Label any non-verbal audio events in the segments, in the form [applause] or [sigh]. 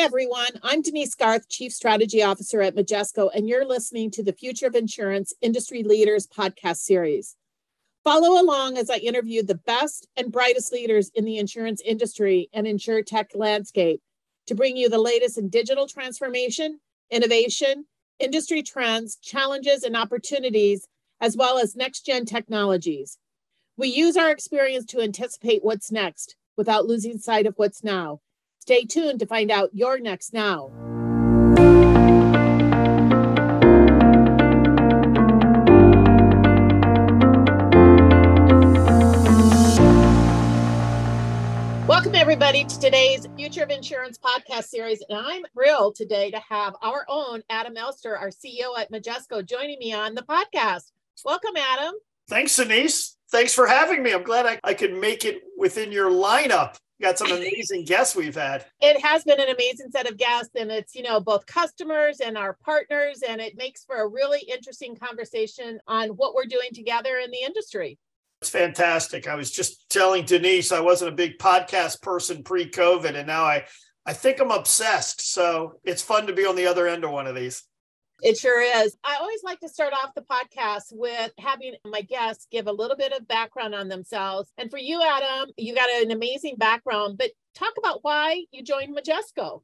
Hi, everyone. I'm Denise Garth, Chief Strategy Officer at Majesco, and you're listening to the Future of Insurance Industry Leaders podcast series. Follow along as I interview the best and brightest leaders in the insurance industry and insurtech landscape to bring you the latest in digital transformation, innovation, industry trends, challenges, and opportunities, as well as next gen technologies. We use our experience to anticipate what's next without losing sight of what's now. Stay tuned to find out your next now. Welcome, everybody, to today's Future of Insurance podcast series. And I'm thrilled today to have our own Adam Elster, our CEO at Majesco, joining me on the podcast. Welcome, Adam. Thanks, Denise. Thanks for having me. I'm glad I, I could make it within your lineup. You got some amazing guests we've had. It has been an amazing set of guests, and it's, you know, both customers and our partners, and it makes for a really interesting conversation on what we're doing together in the industry. It's fantastic. I was just telling Denise I wasn't a big podcast person pre-COVID, and now I I think I'm obsessed. So it's fun to be on the other end of one of these. It sure is. I always like to start off the podcast with having my guests give a little bit of background on themselves. And for you, Adam, you got an amazing background, but talk about why you joined Majesco.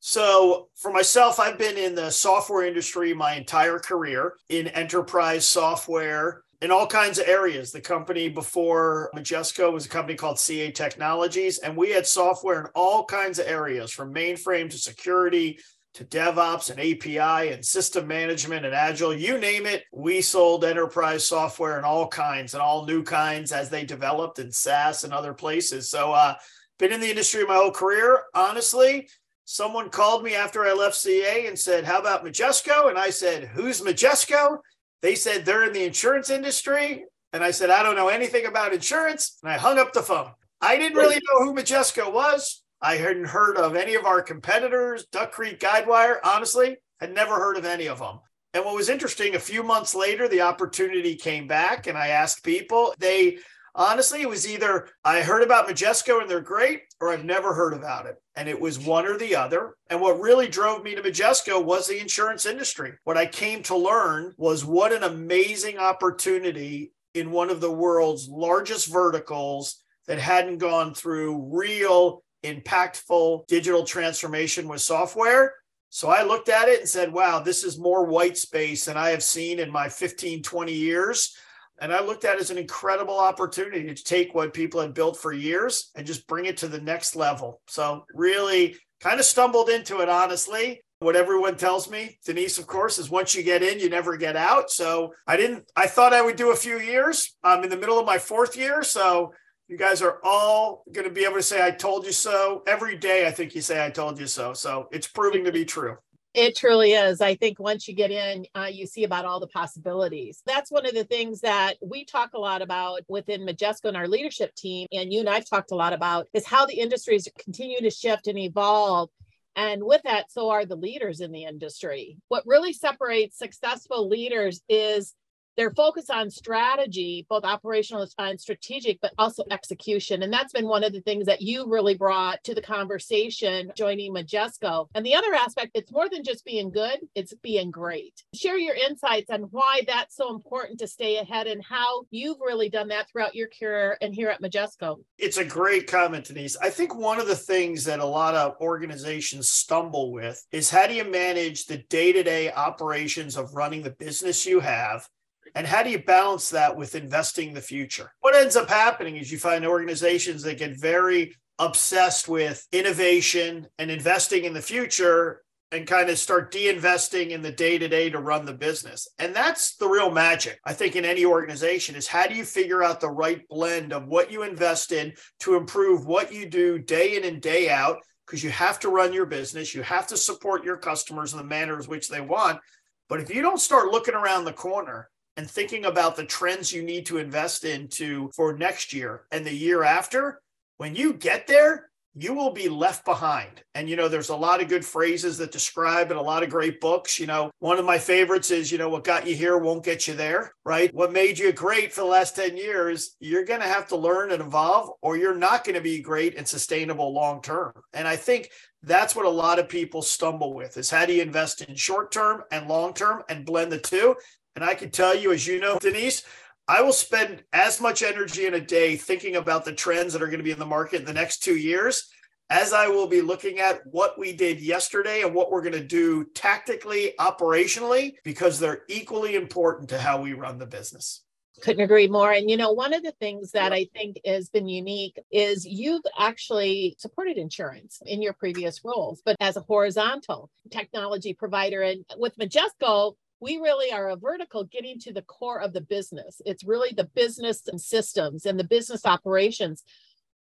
So, for myself, I've been in the software industry my entire career in enterprise software, in all kinds of areas. The company before Majesco was a company called CA Technologies, and we had software in all kinds of areas from mainframe to security to DevOps and API and system management and Agile, you name it. We sold enterprise software in all kinds and all new kinds as they developed in SaaS and other places. So, uh, been in the industry my whole career. Honestly, someone called me after I left CA and said, How about Majesco? And I said, Who's Majesco? They said they're in the insurance industry. And I said, I don't know anything about insurance. And I hung up the phone. I didn't really know who Majesco was. I hadn't heard of any of our competitors, Duck Creek Guidewire. Honestly, had never heard of any of them. And what was interesting, a few months later, the opportunity came back, and I asked people. They honestly, it was either I heard about Majesco and they're great, or I've never heard about it. And it was one or the other. And what really drove me to Majesco was the insurance industry. What I came to learn was what an amazing opportunity in one of the world's largest verticals that hadn't gone through real impactful digital transformation with software. So I looked at it and said, wow, this is more white space than I have seen in my 15, 20 years. And I looked at it as an incredible opportunity to take what people had built for years and just bring it to the next level. So, really kind of stumbled into it, honestly. What everyone tells me, Denise, of course, is once you get in, you never get out. So, I didn't, I thought I would do a few years. I'm in the middle of my fourth year. So, you guys are all going to be able to say, I told you so. Every day, I think you say, I told you so. So, it's proving to be true. It truly is. I think once you get in, uh, you see about all the possibilities. That's one of the things that we talk a lot about within Majesco and our leadership team. And you and I've talked a lot about is how the industries continue to shift and evolve. And with that, so are the leaders in the industry. What really separates successful leaders is their focus on strategy, both operational and strategic, but also execution. And that's been one of the things that you really brought to the conversation joining Majesco. And the other aspect, it's more than just being good, it's being great. Share your insights on why that's so important to stay ahead and how you've really done that throughout your career and here at Majesco. It's a great comment, Denise. I think one of the things that a lot of organizations stumble with is how do you manage the day to day operations of running the business you have? And how do you balance that with investing in the future? What ends up happening is you find organizations that get very obsessed with innovation and investing in the future and kind of start de-investing in the day-to-day to run the business. And that's the real magic, I think, in any organization is how do you figure out the right blend of what you invest in to improve what you do day in and day out? Because you have to run your business, you have to support your customers in the manner in which they want. But if you don't start looking around the corner and thinking about the trends you need to invest into for next year and the year after, when you get there, you will be left behind. And, you know, there's a lot of good phrases that describe and a lot of great books. You know, one of my favorites is, you know, what got you here won't get you there, right? What made you great for the last 10 years, you're going to have to learn and evolve, or you're not going to be great and sustainable long term. And I think that's what a lot of people stumble with is how do you invest in short term and long term and blend the two? And I can tell you, as you know, Denise, I will spend as much energy in a day thinking about the trends that are going to be in the market in the next two years as I will be looking at what we did yesterday and what we're going to do tactically, operationally, because they're equally important to how we run the business. Couldn't agree more. And you know, one of the things that I think has been unique is you've actually supported insurance in your previous roles, but as a horizontal technology provider. And with Majesco, we really are a vertical getting to the core of the business. It's really the business and systems and the business operations.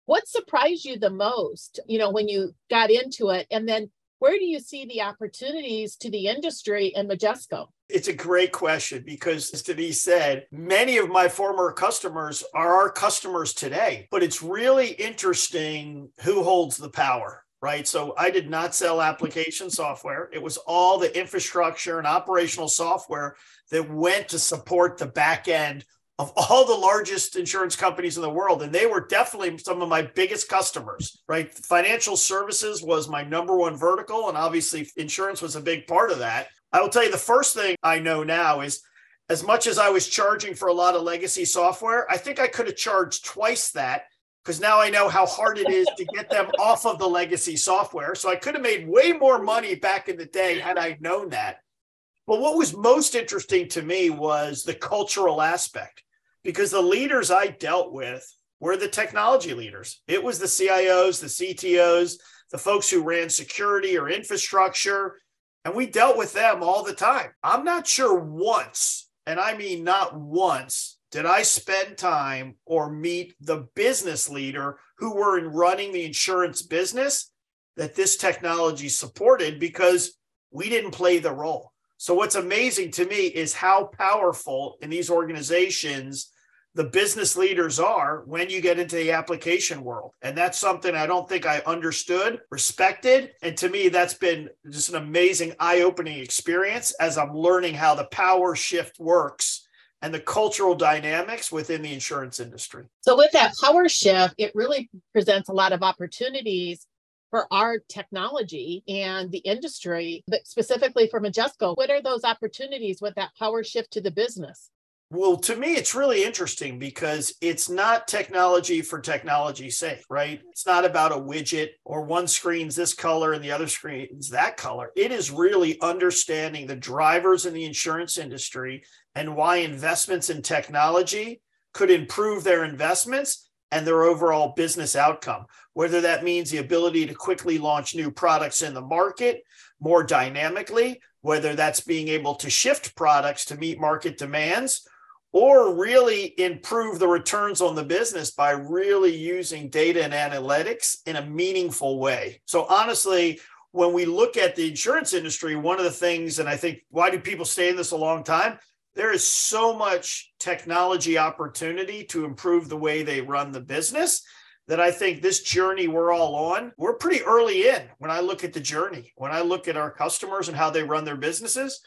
What surprised you the most, you know, when you got into it? And then where do you see the opportunities to the industry and Majesco? It's a great question because, as Denise said, many of my former customers are our customers today. But it's really interesting who holds the power right? So I did not sell application software. It was all the infrastructure and operational software that went to support the back end of all the largest insurance companies in the world. And they were definitely some of my biggest customers, right? Financial services was my number one vertical. And obviously, insurance was a big part of that. I will tell you the first thing I know now is as much as I was charging for a lot of legacy software, I think I could have charged twice that because now I know how hard it is to get them [laughs] off of the legacy software. So I could have made way more money back in the day had I known that. But what was most interesting to me was the cultural aspect because the leaders I dealt with were the technology leaders. It was the CIOs, the CTOs, the folks who ran security or infrastructure. And we dealt with them all the time. I'm not sure once, and I mean not once, did I spend time or meet the business leader who were in running the insurance business that this technology supported because we didn't play the role. So, what's amazing to me is how powerful in these organizations the business leaders are when you get into the application world. And that's something I don't think I understood, respected. And to me, that's been just an amazing eye opening experience as I'm learning how the power shift works and the cultural dynamics within the insurance industry. So, with that power shift, it really presents a lot of opportunities for our technology and the industry, but specifically for Majesco. What are those opportunities with that power shift to the business? Well, to me, it's really interesting because it's not technology for technology's sake, right? It's not about a widget or one screen's this color and the other screen's that color. It is really understanding the drivers in the insurance industry and why investments in technology could improve their investments and their overall business outcome, whether that means the ability to quickly launch new products in the market more dynamically, whether that's being able to shift products to meet market demands or really improve the returns on the business by really using data and analytics in a meaningful way. So, honestly, when we look at the insurance industry, one of the things, and I think why do people stay in this a long time? There is so much technology opportunity to improve the way they run the business that I think this journey we're all on, we're pretty early in when I look at the journey. When I look at our customers and how they run their businesses,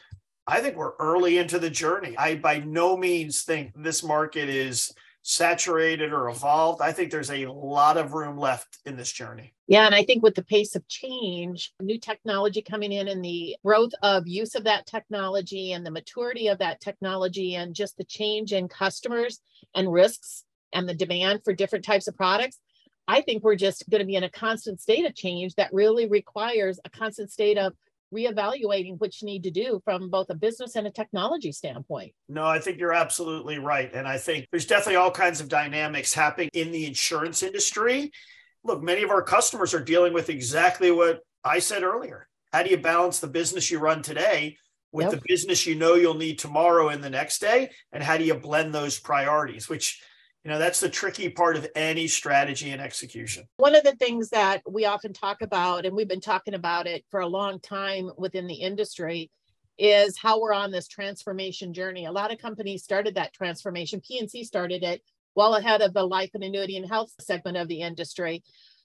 I think we're early into the journey. I by no means think this market is saturated or evolved. I think there's a lot of room left in this journey. Yeah, and I think with the pace of change, new technology coming in and the growth of use of that technology and the maturity of that technology and just the change in customers and risks and the demand for different types of products, I think we're just going to be in a constant state of change that really requires a constant state of reevaluating what you need to do from both a business and a technology standpoint. No, I think you're absolutely right. And I think there's definitely all kinds of dynamics happening in the insurance industry. Look, many of our customers are dealing with exactly what I said earlier. How do you balance the business you run today with yep. the business you know you'll need tomorrow and the next day? And how do you blend those priorities, which you know that's the tricky part of any strategy and execution. One of the things that we often talk about and we've been talking about it for a long time within the industry is how we're on this transformation journey. A lot of companies started that transformation. P&C started it well ahead of the life and annuity and health segment of the industry.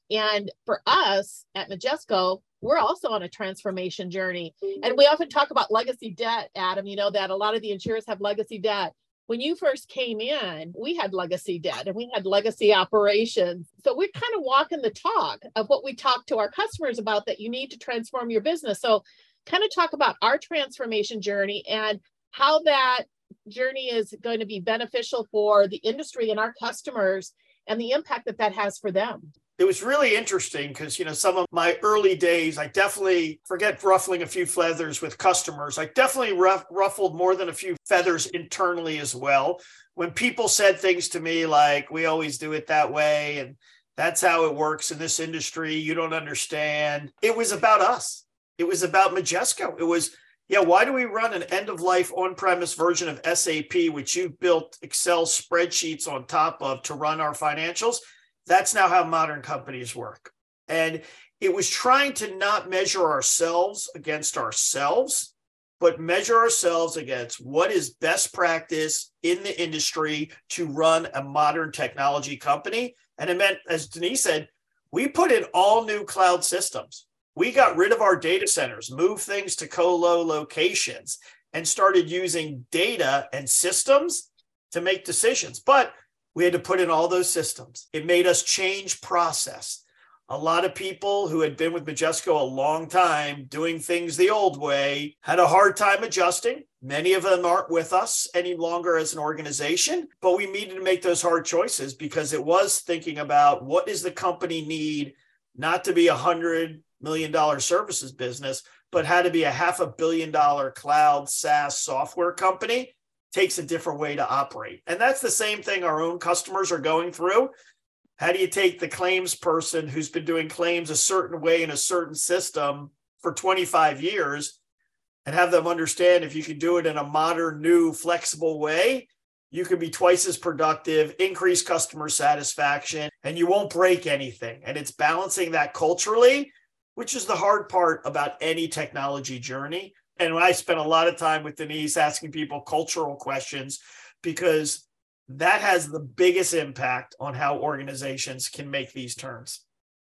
And for us at Majesco, we're also on a transformation journey. And we often talk about legacy debt, Adam, you know, that a lot of the insurers have legacy debt. When you first came in, we had legacy debt and we had legacy operations. So we're kind of walking the talk of what we talk to our customers about that you need to transform your business. So, kind of talk about our transformation journey and how that journey is going to be beneficial for the industry and our customers and the impact that that has for them it was really interesting because you know some of my early days i definitely forget ruffling a few feathers with customers i definitely ruff, ruffled more than a few feathers internally as well. When people said things to me like we always do it that way and that's how it works in this industry you don't understand it was about us. It was about majesco. It was yeah why do we run an end of life on-premise version of sap which you built excel spreadsheets on top of to run our financials that's now how modern companies work. And it was trying to not measure ourselves against ourselves, but measure ourselves against what is best practice in the industry to run a modern technology company. And it meant, as Denise said, we put in all new cloud systems. We got rid of our data centers, moved things to colo locations, and started using data and systems to make decisions. But we had to put in all those systems. It made us change process. A lot of people who had been with Majesco a long time doing things the old way had a hard time adjusting. Many of them aren't with us any longer as an organization, but we needed to make those hard choices because it was thinking about what does the company need not to be a hundred million dollar services business, but had to be a half a billion dollar cloud SaaS software company takes a different way to operate. And that's the same thing our own customers are going through. How do you take the claims person who's been doing claims a certain way in a certain system for 25 years and have them understand if you can do it in a modern, new, flexible way, you can be twice as productive, increase customer satisfaction, and you won't break anything. And it's balancing that culturally, which is the hard part about any technology journey and I spent a lot of time with Denise asking people cultural questions because that has the biggest impact on how organizations can make these turns.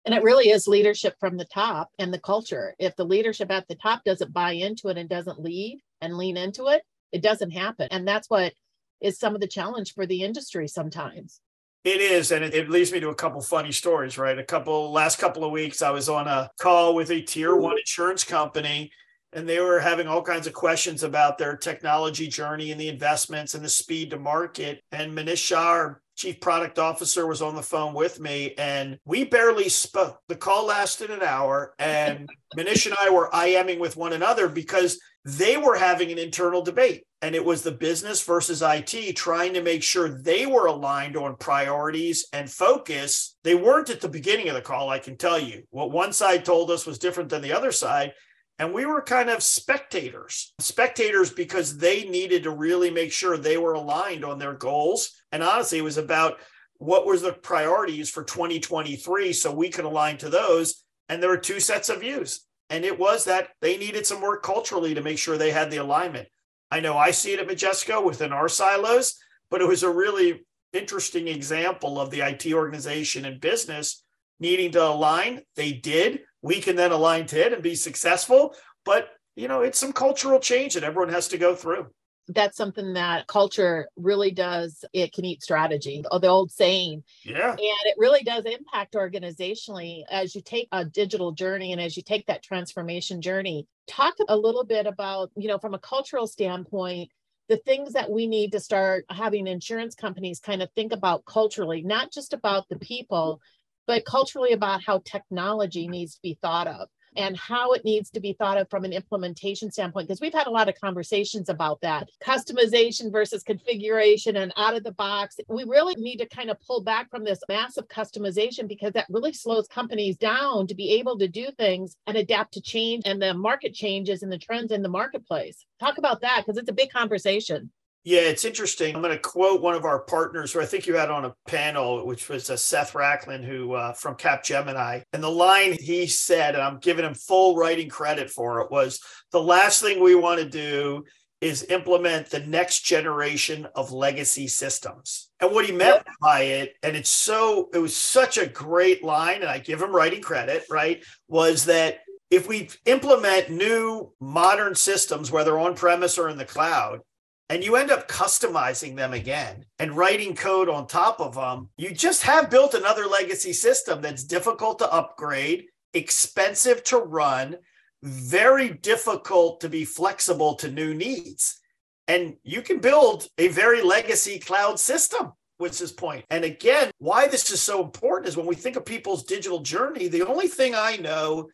And it really is leadership from the top and the culture. If the leadership at the top doesn't buy into it and doesn't lead and lean into it, it doesn't happen. And that's what is some of the challenge for the industry sometimes. It is, and it, it, leads me to a couple funny stories, right? A couple last couple of weeks, I was on a call with a tier one insurance company, and they were having all kinds of questions about their technology journey and the investments and the speed to market. And Manish Shah, our chief product officer, was on the phone with me, and we barely spoke. The call lasted an hour, and [laughs] Manish and I were IMing with one another because they were having an internal debate. And it was the business versus IT trying to make sure they were aligned on priorities and focus. They weren't at the beginning of the call, I can tell you. What one side told us was different than the other side. And we were kind of spectators, spectators because they needed to really make sure they were aligned on their goals. And honestly, it was about what was the priorities for 2023 so we could align to those. And there were two sets of views. And it was that they needed some work culturally to make sure they had the alignment. I know I see it at Majesco within our silos, but it was a really interesting example of the IT organization and business needing to align. They did we can then align to it and be successful. But, you know, it's some cultural change that everyone has to go through. That's something that culture really does. It can eat strategy, the old saying. Yeah. And it really does impact organizationally as you take a digital journey and as you take that transformation journey. Talk a little bit about, you know, from a cultural standpoint, the things that we need to start having insurance companies kind of think about culturally, not just about the people, but culturally about how technology needs to be thought of and how it needs to be thought of from an implementation standpoint because we've had a lot of conversations about that. Customization versus configuration and out of the box. We really need to kind of pull back from this massive customization because that really slows companies down to be able to do things and adapt to change and the market changes and the trends in the marketplace. Talk about that because it's a big conversation yeah, it's interesting. I'm going to quote one of our partners who I think you had on a panel, which was uh, Seth Rachlin, who uh, from Capgemini. And the line he said, and I'm giving him full writing credit for it, was the last thing we want to do is implement the next generation of legacy systems. And what he meant yep. by it, and it's so, it was such a great line, and I give him writing credit, right? Was that if we implement new modern systems, whether on premise or in the cloud, and you end up customizing them again and writing code on top of them, you just have built another legacy system that's difficult to upgrade, expensive to run, very difficult to be flexible to new needs. And you can build a very legacy cloud system, which his point. And again, why this is so important is when we think of people's digital journey, the only thing I know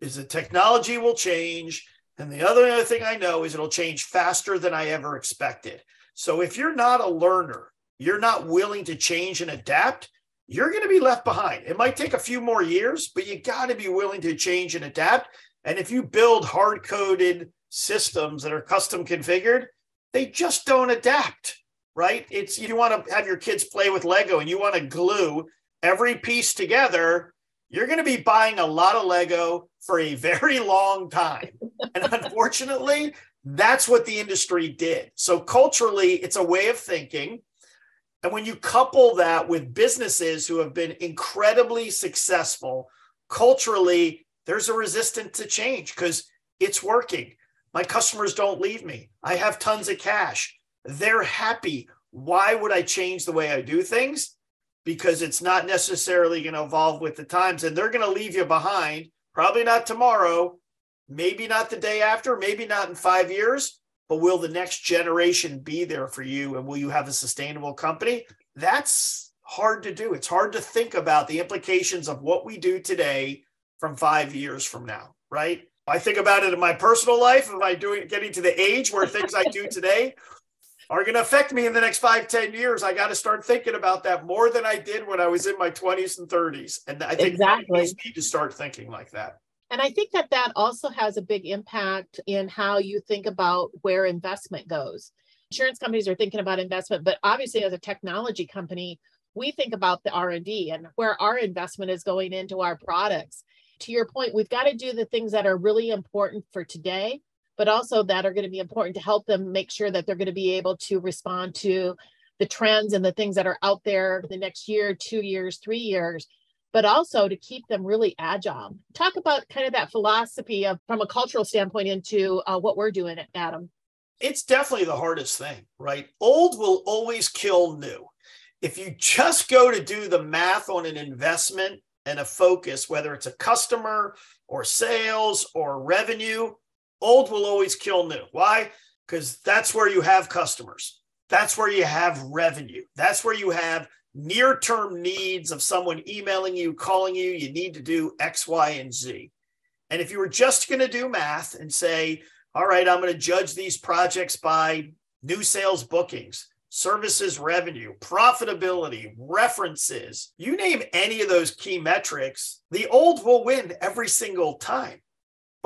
is that technology will change. And the other, thing I know is it'll change faster than I ever expected. So if you're not a learner, you're not willing to change and adapt, you're going to be left behind. It might take a few more years, but you got to be willing to change and adapt. And if you build hard coded systems that are custom configured, they just don't adapt, right? It's you want to have your kids play with Lego and you want to glue every piece together. You're going to be buying a lot of Lego for a very [laughs] long time. and unfortunately, that's what the industry did. So, culturally, it's a way of thinking. And when you couple that with businesses who have been incredibly successful, culturally, there's a resistance to change because it's working. My customers don't leave me. I have tons of cash. They're happy. Why would I change the way I do things? Because it's not necessarily going to evolve with the times and they're going to leave you behind. Probably not tomorrow, maybe not the day after, maybe not in five years, but will the next generation be there for you and will you have a sustainable company? That's hard to do. It's hard to think about the implications of what we do today from five years from now, right? I think about it in my personal life. Am I doing getting to the age where things I do [laughs] today are going to affect me in the next five, ten years? I got to start thinking about that more than I did when I was in my 20s and 30s. And I think exactly. need to start thinking like that. And I think that that also has a big impact in how you think about where investment goes. Insurance companies are thinking about investment, but obviously as a technology company, we think about the R&D and where our investment is going into our products to your point, we've got to do the things that are really important for today, but also that are going to be important to help them make sure that they're going to be able to respond to the trends and the things that are out there the next year, two years, three years, but also to keep them really agile. Talk about kind of that philosophy of from a cultural standpoint into uh, what we're doing, Adam. It's definitely the hardest thing, right? Old will always kill new. If you just go to do the math on an investment and a focus, whether it's a customer or sales or revenue, old will always kill new. Why? Because that's where you have customers. That's where you have revenue. That's where you have near term needs of someone emailing you, calling you. You need to do X, Y, and Z. And if you were just going to do math and say, all right, I'm going to judge these projects by new sales bookings, services revenue, profitability, references, you name any of those key metrics, the old will win every single time.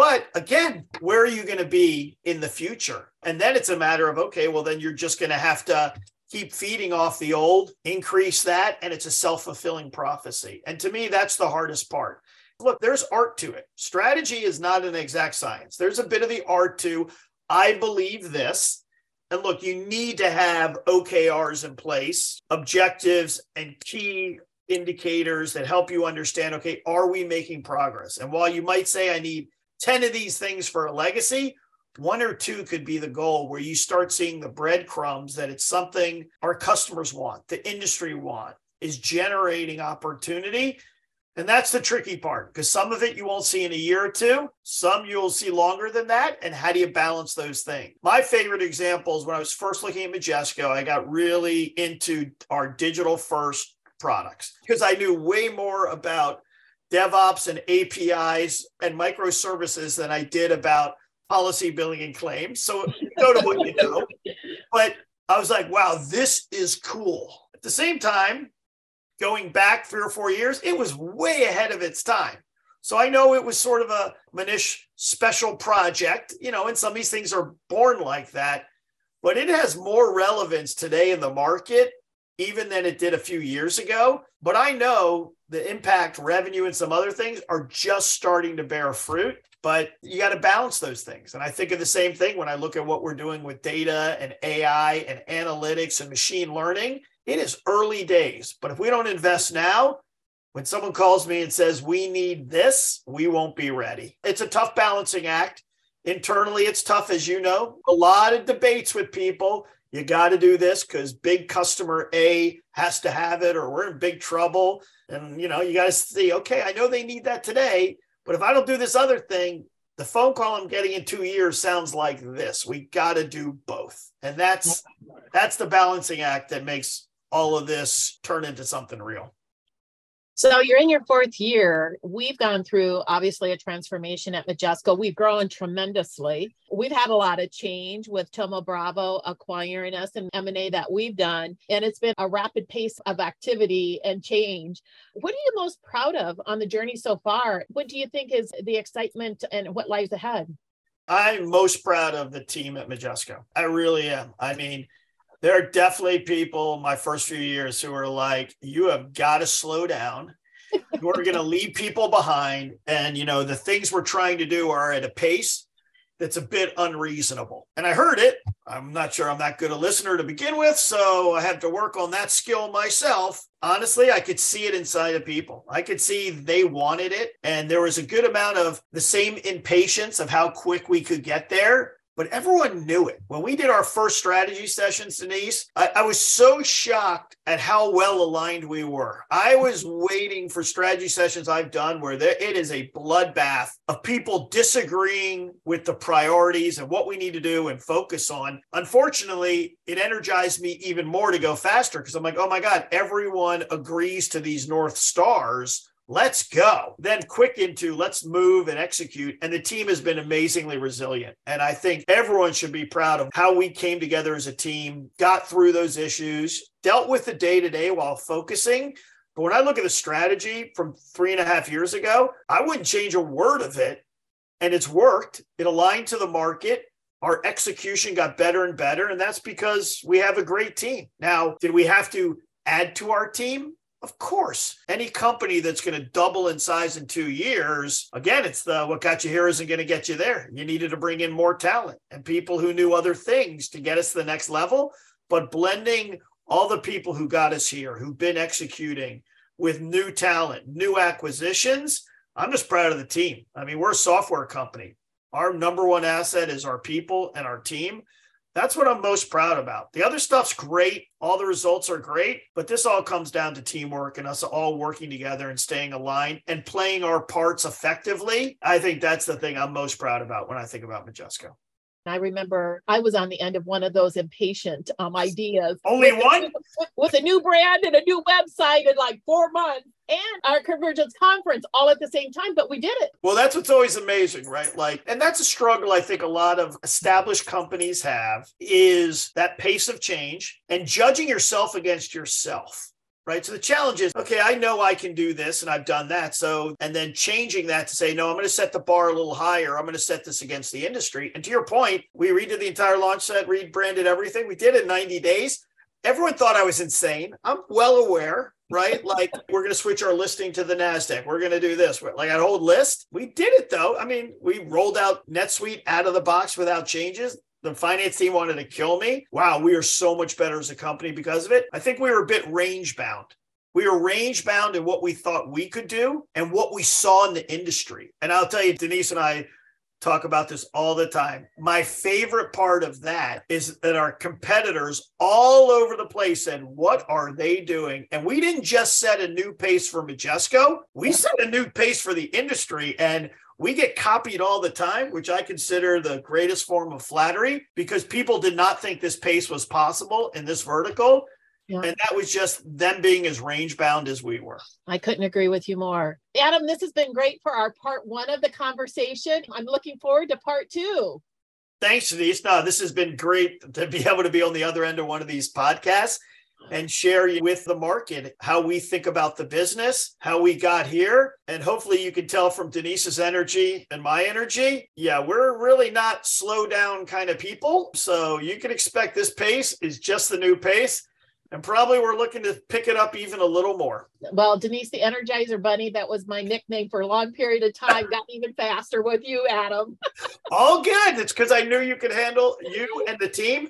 But again, where are you going to be in the future? And then it's a matter of, okay, well, then you're just going to have to keep feeding off the old, increase that, and it's a self fulfilling prophecy. And to me, that's the hardest part. Look, there's art to it. Strategy is not an exact science. There's a bit of the art to, I believe this, and look, you need to have OKRs in place, objectives and key indicators that help you understand okay, are we making progress? And while you might say, I need 10 of these things for a legacy, one or two could be the goal where you start seeing the breadcrumbs that it's something our customers want, the industry want, is generating opportunity and that's the tricky part because some of it you won't see in a year or two, some you'll see longer than that. And how do you balance those things? My favorite example is when I was first looking at Majesco, I got really into our digital first products because I knew way more about DevOps and APIs and microservices than I did about policy billing and claims. So go to what you know. But I was like, wow, this is cool. At the same time, going back three or four years, it was way ahead of its time. So I know it was sort of a Manish special project, you know, and some of these things are born like that, but it has more relevance today in the market even than it did a few years ago. But I know the impact, revenue, and some other things are just starting to bear fruit. But you got to balance those things. And I think of the same thing when I look at what we're doing with data and AI and analytics and machine learning. It is early days. But if we don't invest now, when someone calls me and says, we need this, we won't be ready. It's a tough balancing act. Internally, it's tough, as you know. A lot of debates with people. You got to do this because big customer A has to have it, or we're in big trouble. And you know, you got to see, okay, I know they need that today, but if I don't do this other thing, the phone call I'm getting in two years sounds like this. We got to do both, and that's that's the balancing act that makes all of this turn into something real. So you're in your fourth year. We've gone through obviously a transformation at Majesco. We've grown tremendously. We've had a lot of change with Thoma Bravo acquiring us and M&A that we've done. And it's been a rapid pace of activity and change. What are you most proud of on the journey so far? What do you think is the excitement and what lies ahead? I'm most proud of the team at Majesco. I really am. I mean, there are definitely people my first few years who are like, you have got to slow down. We're going to leave people behind. And, you know, the things we're trying to do are at a pace that's a bit unreasonable. And I heard it. I'm not sure I'm that good a listener to begin with. So I had to work on that skill myself. Honestly, I could see it inside of people. I could see they wanted it. And there was a good amount of the same impatience of how quick we could get there but everyone knew it. When we did our first strategy sessions, Denise, I, I, was so shocked at how well aligned we were. I was waiting for strategy sessions I've done where there, it is a bloodbath of people disagreeing with the priorities and what we need to do and focus on. Unfortunately, it energized me even more to go faster because I'm like, oh my God, everyone agrees to these North Stars let's go. Then quick into let's move and execute. And the team has been amazingly resilient. And I think everyone should be proud of how we came together as a team, got through those issues, dealt with the day to day while focusing. But when I look at the strategy from three and a half years ago, I wouldn't change a word of it. And it's worked. It aligned to the market. Our execution got better and better. And that's because we have a great team. Now, did we have to add to our team? Of course, any company that's going to double in size in two years, again, it's the what got you here isn't going to get you there. You needed to bring in more talent and people who knew other things to get us to the next level. But blending all the people who got us here, who've been executing with new talent, new acquisitions, I'm just proud of the team. I mean, we're a software company. Our number one asset is our people and our team. That's what I'm most proud about. The other stuff's great. All the results are great, but this all comes down to teamwork and us all working together and staying aligned and playing our parts effectively. I think that's the thing I'm most proud about when I think about Majesco. I remember I was on the end of one of those impatient um, ideas. Only with one? A, with a new brand and a new website in like four months and our convergence conference all at the same time, but we did it. Well, that's what's always amazing, right? Like, and that's a struggle I think a lot of established companies have is that pace of change and judging yourself against yourself right? So the challenge is, okay, I know I can do this and I've done that. So, and then changing that to say, no, I'm going to set the bar a little higher. I'm going to set this against the industry. And to your point, we redid the entire launch set, rebranded everything. We did it in 90 days. Everyone thought I was insane. I'm well aware, right? Like we're going to switch our listing to the NASDAQ. We're going to do this. Like a whole list. We did it though. I mean, we rolled out NetSuite out of the box without changes the finance team wanted to kill me. Wow, we are so much better as a company because of it. I think we were a bit range bound. We were range bound in what we thought we could do and what we saw in the industry. And I'll tell you, Denise and I talk about this all the time. My favorite part of that is that our competitors all over the place said, What are they doing? And we didn't just set a new pace for Majesco, we set a new pace for the industry. And we get copied all the time, which I consider the greatest form of flattery because people did not think this pace was possible in this vertical. Yeah. And that was just them being as range bound as we were. I couldn't agree with you more. Adam, this has been great for our part one of the conversation. I'm looking forward to part two. Thanks, Denise. No, this has been great to be able to be on the other end of one of these podcasts and share with the market how we think about the business, how we got here. And hopefully you can tell from Denise's energy and my energy. Yeah, we're really not slow down kind of people. So you can expect this pace is just the new pace. And probably we're looking to pick it up even a little more. Well, Denise the Energizer Bunny, that was my nickname for a long period of time, got even faster with you, Adam. [laughs] All good. It's because I knew you could handle you and the team.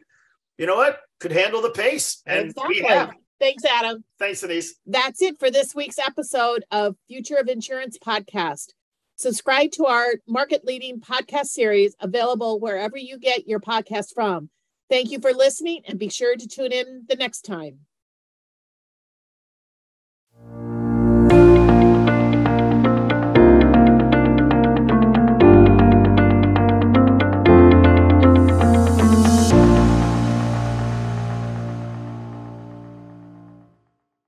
You know what? Could handle the pace. And exactly. we have. Thanks, Adam. Thanks, Denise. That's it for this week's episode of Future of Insurance podcast. Subscribe to our market leading podcast series available wherever you get your podcast from. Thank you for listening and be sure to tune in the next time.